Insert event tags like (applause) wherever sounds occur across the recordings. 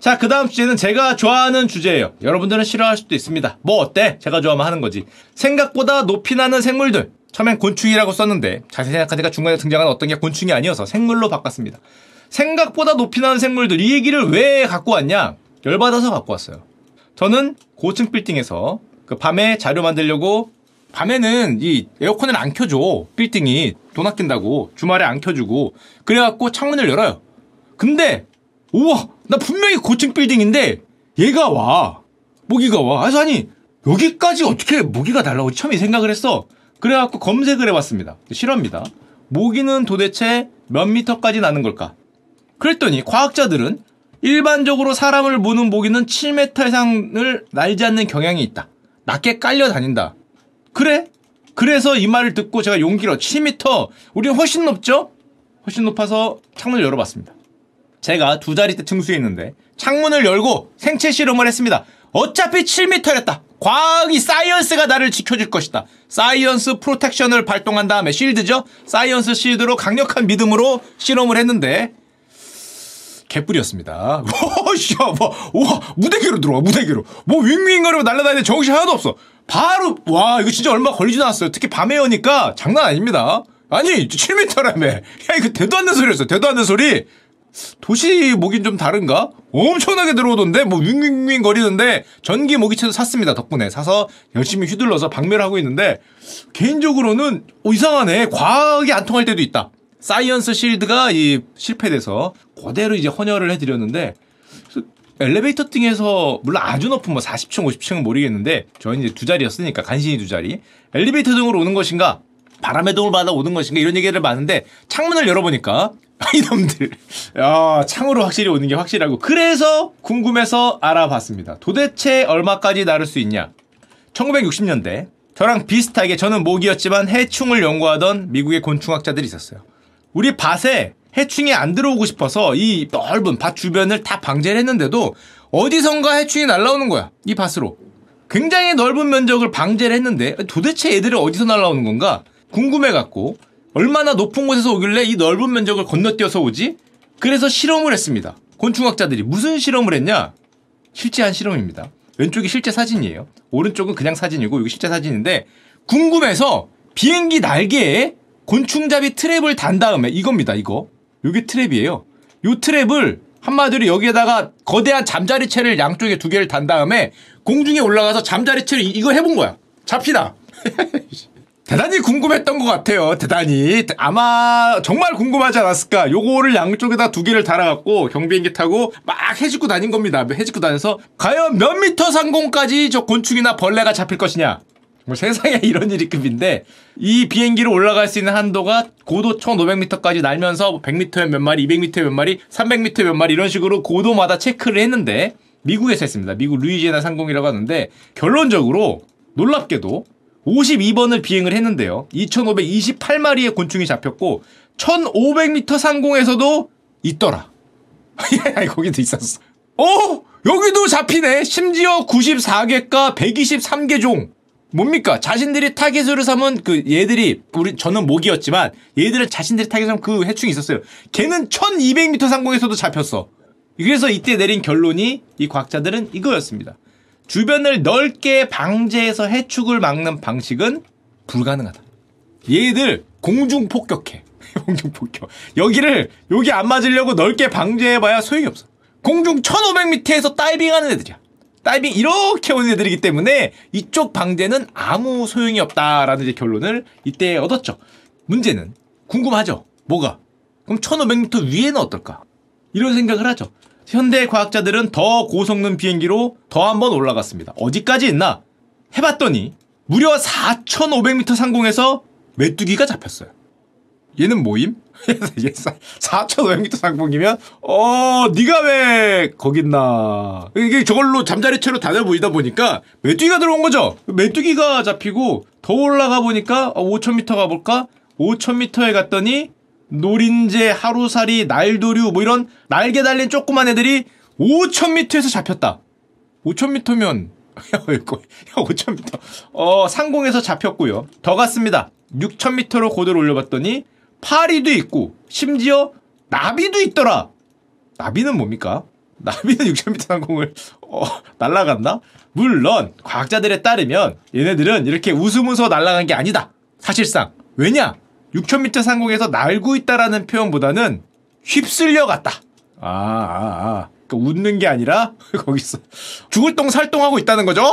자, 그 다음 주제는 제가 좋아하는 주제예요. 여러분들은 싫어할 수도 있습니다. 뭐 어때? 제가 좋아하면 하는 거지. 생각보다 높이 나는 생물들. 처음엔 곤충이라고 썼는데 자세히 생각하니까 중간에 등장한 어떤 게 곤충이 아니어서 생물로 바꿨습니다. 생각보다 높이 나는 생물들 이 얘기를 왜 갖고 왔냐? 열받아서 갖고 왔어요. 저는 고층 빌딩에서 그 밤에 자료 만들려고 밤에는 이 에어컨을 안 켜줘. 빌딩이 돈 아낀다고 주말에 안 켜주고 그래갖고 창문을 열어요. 근데 우와 나 분명히 고층 빌딩인데 얘가 와 모기가 와. 그래서 아니 여기까지 어떻게 모기가 날라오지 처음에 생각을 했어. 그래갖고 검색을 해봤습니다. 실화입니다. 모기는 도대체 몇 미터까지 나는 걸까? 그랬더니 과학자들은 일반적으로 사람을 무는 모기는 7m 이상을 날지 않는 경향이 있다. 낮게 깔려 다닌다. 그래? 그래서 이 말을 듣고 제가 용기로 7m, 우리는 훨씬 높죠? 훨씬 높아서 창문을 열어봤습니다. 제가 두 자리 대 층수에 있는데 창문을 열고 생체 실험을 했습니다. 어차피 7m였다. 과학이 science가 나를 지켜줄 것이다. science protection을 발동한 다음에 shield죠. science shield로 강력한 믿음으로 실험을 했는데 개뿔이었습니다. (laughs) 와, 뭐, 우와, 무대기로 들어와, 무대기로. 뭐, 윙윙거리고 날아다니는데 정신 하나도 없어. 바로, 와, 이거 진짜 얼마 걸리지도 않았어요. 특히 밤에 오니까 장난 아닙니다. 아니, 7m라며. 야, 이거 대도 않는 소리였어. 대도 않는 소리. 도시 모기는 좀 다른가? 엄청나게 들어오던데? 뭐 윙윙윙 거리는데 전기 모기채도 샀습니다 덕분에. 사서 열심히 휘둘러서 박멸 하고 있는데 개인적으로는 어, 이상하네. 과학이 안 통할 때도 있다. science shield가 이 실패돼서 그대로 이제 헌혈을 해드렸는데 엘리베이터 등에서 물론 아주 높은 뭐 40층 50층은 모르겠는데 저희는 이제 두 자리였으니까 간신히 두 자리. 엘리베이터 등으로 오는 것인가? 바람의 도움을 받아 오는 것인가? 이런 얘기를 봤는데 창문을 열어보니까 (laughs) 이놈들. 야, 창으로 확실히 오는 게 확실하고. 그래서 궁금해서 알아봤습니다. 도대체 얼마까지 나를 수 있냐? 1960년대. 저랑 비슷하게 저는 모기였지만 해충을 연구하던 미국의 곤충학자들이 있었어요. 우리 밭에 해충이 안 들어오고 싶어서 이 넓은 밭 주변을 다 방제를 했는데도 어디선가 해충이 날라오는 거야. 이 밭으로. 굉장히 넓은 면적을 방제를 했는데 도대체 애들이 어디서 날라오는 건가? 궁금해갖고 얼마나 높은 곳에서 오길래 이 넓은 면적을 건너뛰어서 오지? 그래서 실험을 했습니다. 곤충학자들이 무슨 실험을 했냐? 실제 한 실험입니다. 왼쪽이 실제 사진이에요. 오른쪽은 그냥 사진이고 여기 실제 사진인데 궁금해서 비행기 날개에 곤충잡이 트랩을 단 다음에 이겁니다. 이거. 여기 트랩이에요. 요 트랩을 한마디로 여기에다가 거대한 잠자리채를 양쪽에 두 개를 단 다음에 공중에 올라가서 잠자리채를 이거 해본 거야. 잡히다. (laughs) 대단히 궁금했던 것 같아요. 대단히. 아마 정말 궁금하지 않았을까. 요거를 양쪽에다 두 개를 달아갖고 경비행기 타고 막 해집고 다닌 겁니다. 해집고 다녀서 과연 몇 미터 상공까지 저 곤충이나 벌레가 잡힐 것이냐. 뭐 세상에 (laughs) 이런 일이 급인데 이 비행기로 올라갈 수 있는 한도가 고도 1500m까지 날면서 100m에 몇 마리, 200m에 몇 마리, 300m에 몇 마리 이런 식으로 고도마다 체크를 했는데 미국에서 했습니다. 미국 루이지애나 상공이라고 하는데 결론적으로 놀랍게도 52번을 비행을 했는데요. 2,528마리의 곤충이 잡혔고 1,500m 상공에서도 있더라. (laughs) 거기도 있었어. 어? 여기도 잡히네. 심지어 94개과 123개 종. 뭡니까? 자신들이 타겟으로 삼은 그 얘들이 우리 저는 목이었지만 얘들을 자신들이 타겟으로 삼은 그 해충이 있었어요. 걔는 1200m 상공에서도 잡혔어. 그래서 이때 내린 결론이 이 과학자들은 이거였습니다. 주변을 넓게 방제해서 해축을 막는 방식은 불가능하다. 얘들 공중 폭격해. (laughs) 공중 폭격. 여기를 여기 안 맞으려고 넓게 방제해봐야 소용이 없어. 공중 1500m에서 다이빙하는 애들이야. 다이빙 이렇게 오는 애들이기 때문에 이쪽 방제는 아무 소용이 없다라는 이제 결론을 이때 얻었죠. 문제는 궁금하죠. 뭐가? 그럼 1500m 위에는 어떨까? 이런 생각을 하죠. 현대 과학자들은 더 고성능 비행기로 더 한 번 올라갔습니다. 어디까지 있나? 해봤더니 무려 4,500m 상공에서 메뚜기가 잡혔어요. 얘는 뭐임? 4,500m (laughs) 상공이면 어 네가 왜 거기 있나 이게 저걸로 잠자리채로 다녀보이다 보니까 메뚜기가 들어온 거죠 메뚜기가 잡히고 더 올라가 보니까 5,000m 가볼까 5,000m에 갔더니 노린재, 하루살이, 날도류 뭐 이런 날개 달린 조그만 애들이 5,000m에서 잡혔다. 5,000m면 5,000m. (laughs) 어, 상공에서 잡혔고요. 더 갔습니다. 6,000m로 고도를 올려봤더니 파리도 있고 심지어 나비도 있더라. 나비는 뭡니까? 나비는 (laughs) 6,000m 상공을 어, 날아갔나? 물론 과학자들에 따르면 얘네들은 이렇게 웃으면서 날아간 게 아니다. 사실상 왜냐? 6,000m 상공에서 날고 있다라는 표현보다는 휩쓸려 갔다. 아, 아, 아. 그러니까 웃는 게 아니라 (laughs) 거기서 죽을 똥 살똥하고 있다는 거죠. 어!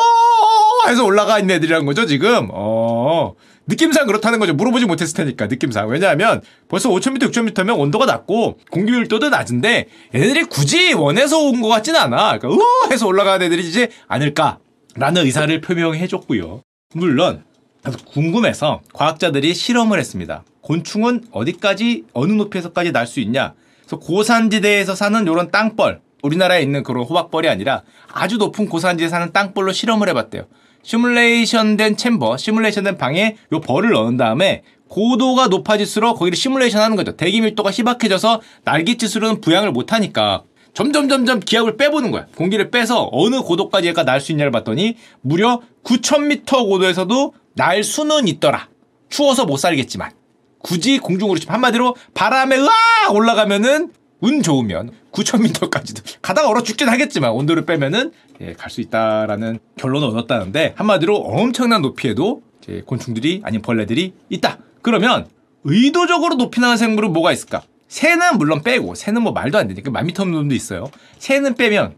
해서 올라가 있는 애들이라는 거죠, 지금. 어. 느낌상 그렇다는 거죠. 물어보지 못했을 테니까, 느낌상. 왜냐하면 벌써 5,000m, 6,000m면 온도가 낮고 공기 밀도도 낮은데 얘네들이 굳이 원해서 온 것 같진 않아. 그러니까, 으 해서 올라가는 애들이지 않을까라는 의사를 표명해 줬고요. 물론, 궁금해서 과학자들이 실험을 했습니다. 곤충은 어디까지, 어느 높이에서까지 날 수 있냐? 그래서 고산지대에서 사는 요런 땅벌, 우리나라에 있는 그런 호박벌이 아니라 아주 높은 고산지대에 사는 땅벌로 실험을 해봤대요. 시뮬레이션 된 챔버, 시뮬레이션 된 방에 요 벌을 넣은 다음에 고도가 높아질수록 거기를 시뮬레이션 하는 거죠. 대기 밀도가 희박해져서 날개짓으로는 부양을 못하니까 점점 점점 기압을 빼보는 거야. 공기를 빼서 어느 고도까지 얘가 날 수 있냐를 봤더니 무려 9,000m 고도에서도 날 수는 있더라. 추워서 못 살겠지만. 굳이 공중으로 치 한마디로 바람에 으아 올라가면은 운 좋으면 9,000m까지도 (laughs) 가다가 얼어 죽긴 하겠지만 온도를 빼면은 예, 갈 수 있다라는 결론을 얻었다는데 한마디로 엄청난 높이에도 곤충들이 아닌 벌레들이 있다. 그러면 의도적으로 높이 나는 생물은 뭐가 있을까? 새는 물론 빼고 새는 뭐 말도 안 되니까 만 미터 놈도 있어요. 새는 빼면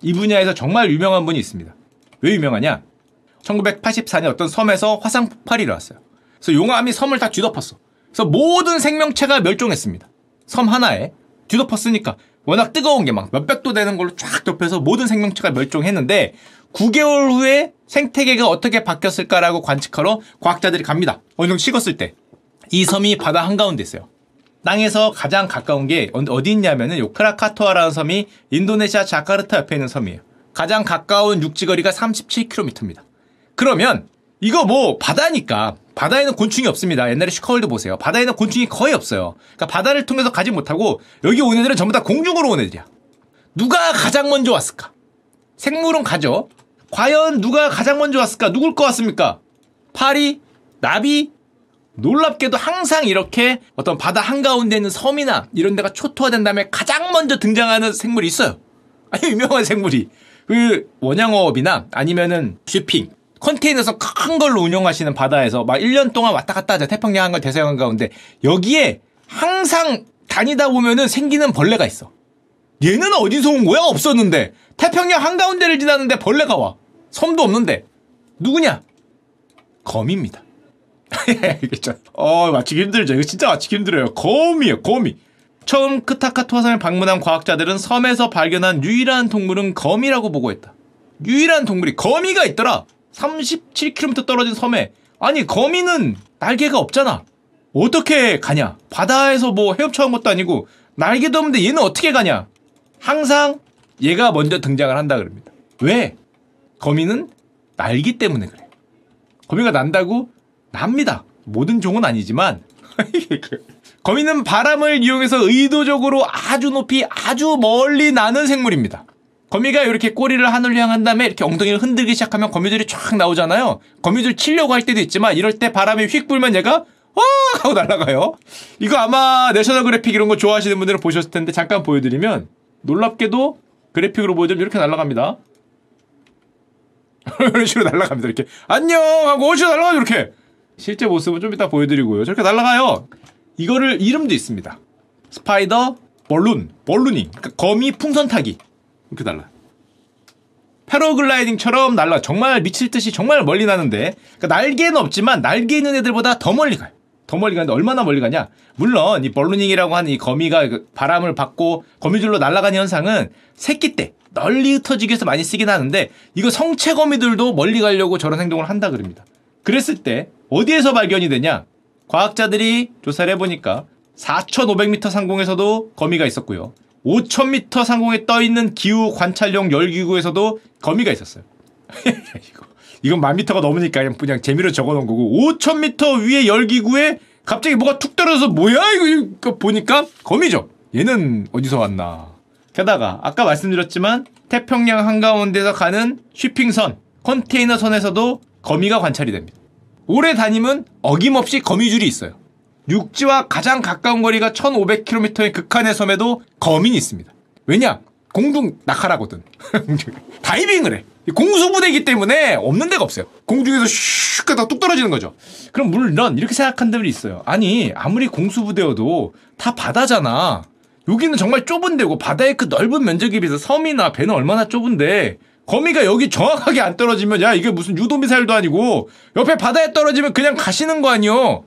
이 분야에서 정말 유명한 분이 있습니다. 왜 유명하냐? 1984년 어떤 섬에서 화산 폭발이 일어났어요. 그래서 용암이 섬을 다 뒤덮었어. 그래서 모든 생명체가 멸종했습니다. 섬 하나에 뒤덮었으니까 워낙 뜨거운 게 막 몇백 도 되는 걸로 쫙 덮여서 모든 생명체가 멸종했는데 9개월 후에 생태계가 어떻게 바뀌었을까라고 관측하러 과학자들이 갑니다. 어느 정도 식었을 때. 이 섬이 바다 한가운데 있어요. 땅에서 가장 가까운 게 어디 있냐면은 요 크라카토아라는 섬이 인도네시아 자카르타 옆에 있는 섬이에요. 가장 가까운 육지거리가 37km입니다. 그러면 이거 뭐 바다니까 바다에는 곤충이 없습니다. 옛날에 슈카월드 보세요. 바다에는 곤충이 거의 없어요. 그러니까 바다를 통해서 가지 못하고 여기 온 애들은 전부 다 공중으로 온 애들이야. 누가 가장 먼저 왔을까? 생물은 가죠. 과연 누가 가장 먼저 왔을까? 누굴 것 같습니까? 파리? 나비? 놀랍게도 항상 이렇게 어떤 바다 한가운데 있는 섬이나 이런 데가 초토화된 다음에 가장 먼저 등장하는 생물이 있어요. 아니, 유명한 생물이. 그 원양어업이나 아니면은 쇼핑 컨테이너선 큰 걸로 운영하시는 바다에서 막 1년 동안 왔다 갔다 하자. 태평양 한가 대서양 가운데 여기에 항상 다니다 보면은 생기는 벌레가 있어. 얘는 어디서 온 거야? 없었는데. 태평양 한가운데를 지나는데 벌레가 와. 섬도 없는데. 누구냐? 거미입니다. (laughs) 어, 맞히기 힘들죠. 이거 진짜 맞히기 힘들어요. 거미예요, 거미. 처음 크타카토화산을 방문한 과학자들은 섬에서 발견한 유일한 동물은 거미라고 보고했다. 유일한 동물이 거미가 있더라. 37km 떨어진 섬에 아니 거미는 날개가 없잖아. 어떻게 가냐? 바다에서 뭐 헤엄쳐온 것도 아니고 날개도 없는데 얘는 어떻게 가냐? 항상 얘가 먼저 등장을 한다 그럽니다. 왜? 거미는 날기 때문에 그래. 거미가 난다고 납니다. 모든 종은 아니지만 (laughs) 거미는 바람을 이용해서 의도적으로 아주 높이 아주 멀리 나는 생물입니다. 거미가 이렇게 꼬리를 하늘로 향한 다음에 이렇게 엉덩이를 흔들기 시작하면 거미들이 쫙 나오잖아요. 거미들 치려고 할 때도 있지만 이럴 때 바람이 휙 불면 얘가 와 하고 날아가요. 이거 아마 내셔널 지오그래픽 이런 거 좋아하시는 분들은 보셨을 텐데 잠깐 보여드리면 놀랍게도 그래픽으로 보여드리면 이렇게 날아갑니다. (laughs) 이런 식으로 날아갑니다. 이렇게 안녕 하고 어디서 날아가요 이렇게. 실제 모습은 좀 이따 보여드리고요. 저렇게 날아가요. 이거를 이름도 있습니다. spider balloon, ballooning, 그러니까 거미 풍선 타기. 이렇게 날라. 패러글라이딩처럼 날라. 정말 미칠 듯이 정말 멀리 나는데 그러니까 날개는 없지만 날개 있는 애들보다 더 멀리 가요. 더 멀리 가는데 얼마나 멀리 가냐? 물론 이 벌루닝이라고 하는 이 거미가 그 바람을 받고 거미줄로 날아가는 현상은 새끼 때 널리 흩어지기 위해서 많이 쓰긴 하는데 이거 성체 거미들도 멀리 가려고 저런 행동을 한다 그럽니다. 그랬을 때 어디에서 발견이 되냐? 과학자들이 조사를 해보니까 4,500m 상공에서도 거미가 있었고요. 5,000m 상공에 떠 있는 기후 관찰용 열기구에서도 거미가 있었어요. (laughs) 이거, 이건 만 미터가 넘으니까 그냥, 그냥 재미로 적어 놓은 거고 5,000m 위에 열기구에 갑자기 뭐가 툭 떨어져서 뭐야 이거, 이거 보니까 거미죠. 얘는 어디서 왔나. 게다가 아까 말씀드렸지만 태평양 한가운데서 가는 쉬핑선, 컨테이너 선에서도 거미가 관찰이 됩니다. 오래 다니면 어김없이 거미줄이 있어요. 육지와 가장 가까운 거리가 1500km의 극한의 섬에도 거민이 있습니다. 왜냐? 공중 낙하라거든. (laughs) 다이빙을 해. 공수부대이기 때문에 없는 데가 없어요. 공중에서 슉 하다가 뚝 떨어지는 거죠. 그럼 물론 이렇게 생각하는 분들이 있어요. 아니 아무리 공수부대여도 다 바다잖아. 여기는 정말 좁은 데고 바다의 그 넓은 면적에 비해서 섬이나 배는 얼마나 좁은데 거미가 여기 정확하게 안 떨어지면 야 이게 무슨 유도 미사일도 아니고 옆에 바다에 떨어지면 그냥 가시는 거 아니요.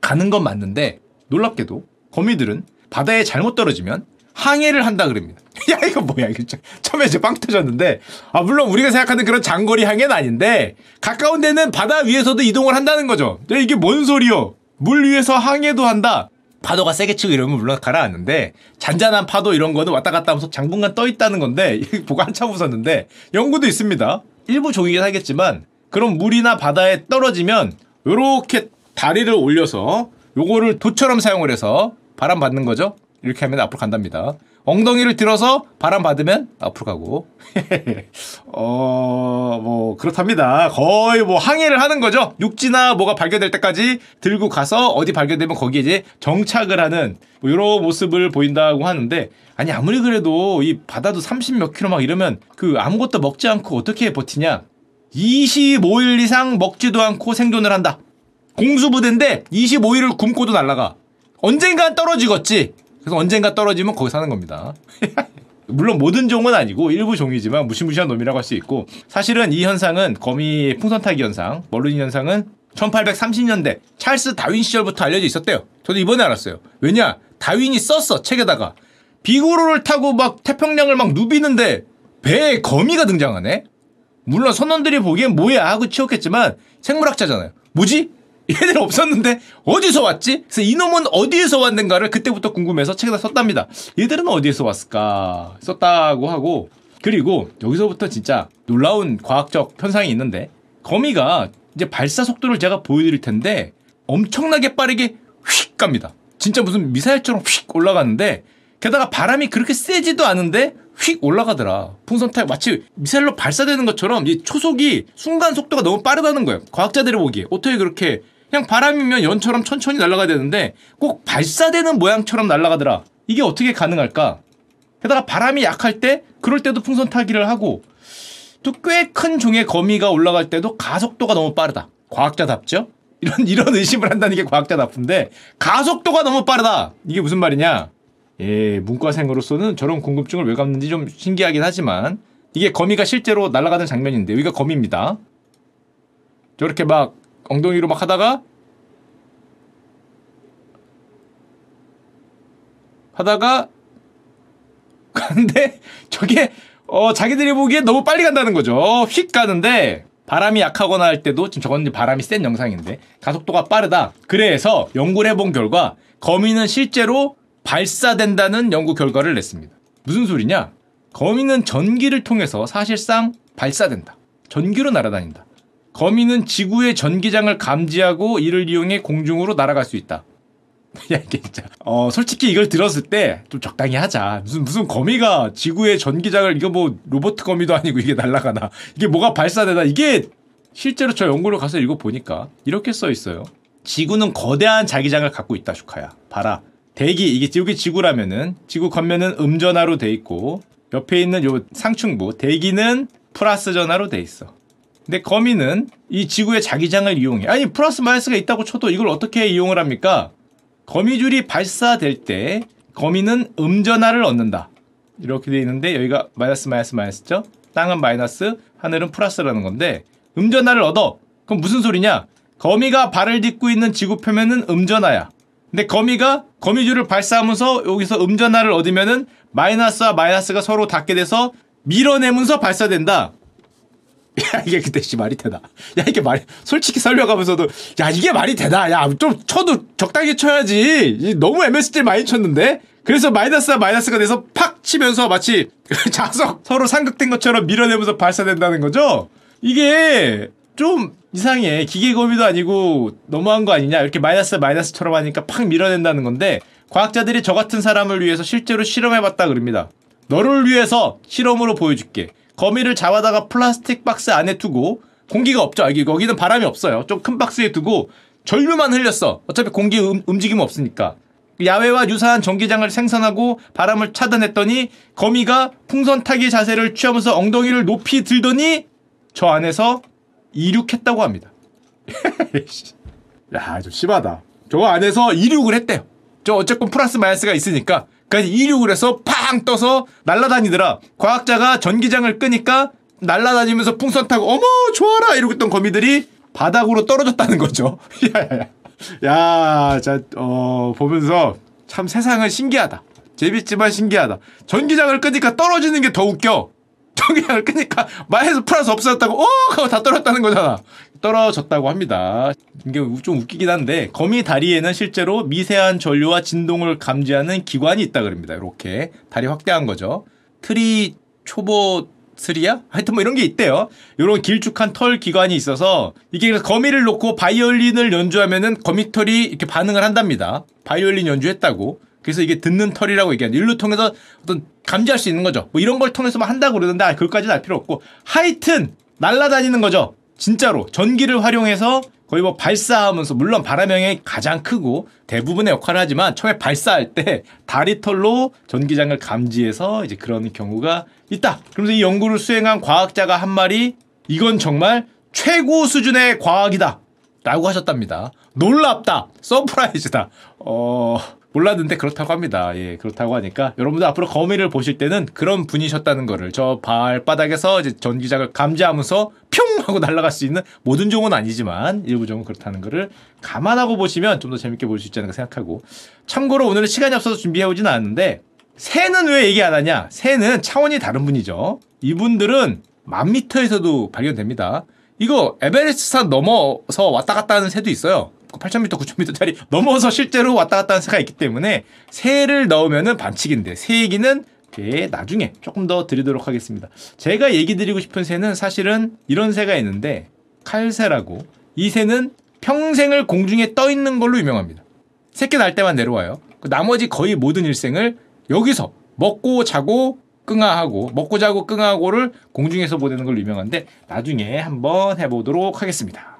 가는 건 맞는데 놀랍게도 거미들은 바다에 잘못 떨어지면 항해를 한다 그럽니다. (laughs) 야 이거 뭐야 이거 처음에 이제 빵 터졌는데 아 물론 우리가 생각하는 그런 장거리 항해는 아닌데 가까운 데는 바다 위에서도 이동을 한다는 거죠. 이게 뭔 소리요? 물 위에서 항해도 한다. 파도가 세게 치고 이러면 물론 가라앉는데 잔잔한 파도 이런 거는 왔다 갔다 하면서 장분간 떠 있다는 건데 (laughs) 보고 한참 웃었는데 연구도 있습니다. 일부 종이긴 하겠지만 그런 물이나 바다에 떨어지면 요렇게 다리를 올려서 요거를 도처럼 사용을 해서 바람 받는 거죠. 이렇게 하면 앞으로 간답니다. 엉덩이를 들어서 바람 받으면 앞으로 가고. (laughs) 어, 뭐, 그렇답니다. 거의 뭐 항해를 하는 거죠. 육지나 뭐가 발견될 때까지 들고 가서 어디 발견되면 거기에 이제 정착을 하는 뭐 이런 모습을 보인다고 하는데 아니, 아무리 그래도 이 바다도 30 몇 킬로 막 이러면 그 아무것도 먹지 않고 어떻게 버티냐? 25일 이상 먹지도 않고 생존을 한다. 공수부대인데 25일을 굶고도 날라가. 언젠간 떨어지겠지. 그래서 언젠가 떨어지면 거기 사는 겁니다. (laughs) 물론 모든 종은 아니고 일부 종이지만 무시무시한 놈이라고 할 수 있고 사실은 이 현상은 거미 풍선 타기 현상, 멀루니 현상은 1830년대 찰스 다윈 시절부터 알려져 있었대요. 저도 이번에 알았어요. 왜냐? 다윈이 썼어 책에다가 비구로를 타고 막 태평양을 막 누비는데 배에 거미가 등장하네. 물론 선원들이 보기엔 뭐야 하고 치웠겠지만 생물학자잖아요. 뭐지? 얘들 없었는데 어디서 왔지? 그래서 이놈은 어디에서 왔는가를 그때부터 궁금해서 책에다 썼답니다. 얘들은 어디에서 왔을까? 썼다고 하고 그리고 여기서부터 진짜 놀라운 과학적 현상이 있는데 거미가 이제 발사 속도를 제가 보여드릴 텐데 엄청나게 빠르게 휙 갑니다. 진짜 무슨 미사일처럼 휙 올라가는데 게다가 바람이 그렇게 세지도 않은데 휙 올라가더라. 풍선 타고 마치 미사일로 발사되는 것처럼 이 초속이 순간 속도가 너무 빠르다는 거예요. 과학자들이 보기에 어떻게 그렇게 그냥 바람이면 연처럼 천천히 날아가야 되는데 꼭 발사되는 모양처럼 날아가더라. 이게 어떻게 가능할까? 게다가 바람이 약할 때 그럴 때도 풍선 타기를 하고 또 꽤 큰 종의 거미가 올라갈 때도 가속도가 너무 빠르다. 과학자답죠? 이런 이런 의심을 한다는 게 과학자답은데 가속도가 너무 빠르다. 이게 무슨 말이냐? 예, 문과생으로서는 저런 궁금증을 왜 갖는지 좀 신기하긴 하지만 이게 거미가 실제로 날아가는 장면인데 여기가 거미입니다. 저렇게 막 엉덩이로 막 하다가 하다가 (laughs) 가는데 저게 어 자기들이 보기에 너무 빨리 간다는 거죠. 휙 가는데 바람이 약하거나 할 때도 지금 저건 바람이 센 영상인데 가속도가 빠르다. 그래서 연구를 해본 결과 거미는 실제로 발사된다는 연구 결과를 냈습니다. 무슨 소리냐? 거미는 전기를 통해서 사실상 발사된다. 전기로 날아다닌다. 거미는 지구의 전기장을 감지하고 이를 이용해 공중으로 날아갈 수 있다. (laughs) 야, 이게 진짜. 어, 솔직히 이걸 들었을 때 좀 적당히 하자. 무슨, 무슨 거미가 지구의 전기장을, 이거 뭐 로봇 거미도 아니고 이게 날아가나. 이게 뭐가 발사되나. 이게 실제로 저 연구를 가서 읽어보니까 이렇게 써 있어요. 지구는 거대한 자기장을 갖고 있다, 슈카야. 봐라. 대기, 이게 지구 지구라면은, 지구 겉면은 음전화로 돼 있고, 옆에 있는 요 상층부, 대기는 플러스 전화로 돼 있어. 근데 거미는 이 지구의 자기장을 이용해. 아니 플러스 마이너스가 있다고 쳐도 이걸 어떻게 이용을 합니까? 거미줄이 발사될 때 거미는 음전화를 얻는다. 이렇게 돼 있는데 여기가 마이너스 마이너스 마이너스죠? 땅은 마이너스, 하늘은 플러스라는 건데 음전화를 얻어. 그럼 무슨 소리냐? 거미가 발을 딛고 있는 지구 표면은 음전화야. 근데 거미가 거미줄을 발사하면서 여기서 음전화를 얻으면은 마이너스와 마이너스가 서로 닿게 돼서 밀어내면서 발사된다. (laughs) 야 이게 그때 씨 말이 되나? 야 이게 말이 솔직히 설명하면서도 야 이게 말이 되나? 야 좀 쳐도 적당히 쳐야지. 너무 MSG 많이 쳤는데. 그래서 마이너스와 마이너스가 돼서 팍 치면서 마치 (laughs) 자석 서로 삼극된 것처럼 밀어내면서 발사된다는 거죠. 이게 좀 이상해. 기계 거미도 아니고 너무한 거 아니냐? 이렇게 마이너스 마이너스처럼 하니까 팍 밀어낸다는 건데 과학자들이 저 같은 사람을 위해서 실제로 실험해봤다 그럽니다. 너를 위해서 실험으로 보여줄게. 거미를 잡아다가 플라스틱 박스 안에 두고 공기가 없죠. 여기 거기는 바람이 없어요. 좀 큰 박스에 두고 전류만 흘렸어. 어차피 공기 음, 움직임 없으니까. 야외와 유사한 전기장을 생산하고 바람을 차단했더니 거미가 풍선 타기 자세를 취하면서 엉덩이를 높이 들더니 저 안에서 이륙했다고 합니다. (laughs) 야, 좀 심하다. 저 안에서 이륙을 했대요. 저 어쨌건 플러스 마이너스가 있으니까. 그러니까 이륙을 해서 팡 떠서 날아다니더라. 과학자가 전기장을 끄니까 날아다니면서 풍선 타고 어머 좋아라 이러고 있던 거미들이 바닥으로 떨어졌다는 거죠. (laughs) 야야야. 야, 자, 어, 보면서 참 세상은 신기하다. 재밌지만 신기하다. 전기장을 끄니까 떨어지는 게 더 웃겨. (laughs) 전기장을 끄니까 마이너스 플러스 없어졌다고 어다 떨어졌다는 거잖아. 떨어졌다고 합니다. 이게 좀 웃기긴 한데 거미 다리에는 실제로 미세한 전류와 진동을 감지하는 기관이 있다 그럽니다. 이렇게 다리 확대한 거죠. trichobothria? 하여튼 뭐 이런 게 있대요. 이런 길쭉한 털 기관이 있어서 이게 그래서 거미를 놓고 바이올린을 연주하면은 거미 털이 이렇게 반응을 한답니다. 바이올린 연주했다고. 그래서 이게 듣는 털이라고 얘기하는 일로 통해서 어떤 감지할 수 있는 거죠. 뭐 이런 걸 통해서만 한다고 그러는데 아, 그것까지는 알 필요 없고 하여튼 날아다니는 거죠. 진짜로 전기를 활용해서 거의 뭐 발사하면서 물론 바람 영향이 가장 크고 대부분의 역할을 하지만 처음에 발사할 때 다리털로 전기장을 감지해서 이제 그런 경우가 있다. 그러면서 이 연구를 수행한 과학자가 한 말이 이건 정말 최고 수준의 과학이다. 라고 하셨답니다. 놀랍다. surprise다. 어, 몰랐는데 그렇다고 합니다. 예, 그렇다고 하니까 여러분들 앞으로 거미를 보실 때는 그런 분이셨다는 거를 저 발바닥에서 이제 전기장을 감지하면서 평 하고 날아갈 수 있는 모든 종은 아니지만 일부 종은 그렇다는 거를 감안하고 보시면 좀 더 재밌게 볼 수 있지 않을까 생각하고 참고로 오늘은 시간이 없어서 준비해 오진 않았는데 새는 왜 얘기 안 하냐? 새는 차원이 다른 분이죠. 이분들은 만 미터에서도 발견됩니다. 이거 에베레스트 산 넘어서 왔다 갔다 하는 새도 있어요. 8,000m, 9,000m짜리 넘어서 실제로 왔다 갔다 하는 새가 있기 때문에 새를 넣으면은 반칙인데 새 얘기는 예, 나중에 조금 더 드리도록 하겠습니다. 제가 얘기 드리고 싶은 새는 사실은 이런 새가 있는데 칼새라고 이 새는 평생을 공중에 떠 있는 걸로 유명합니다. 새끼 날 때만 내려와요. 그 나머지 거의 모든 일생을 여기서 먹고 자고 끙하하고 먹고 자고 끙하고를 공중에서 보내는 걸로 유명한데 나중에 한번 해보도록 하겠습니다.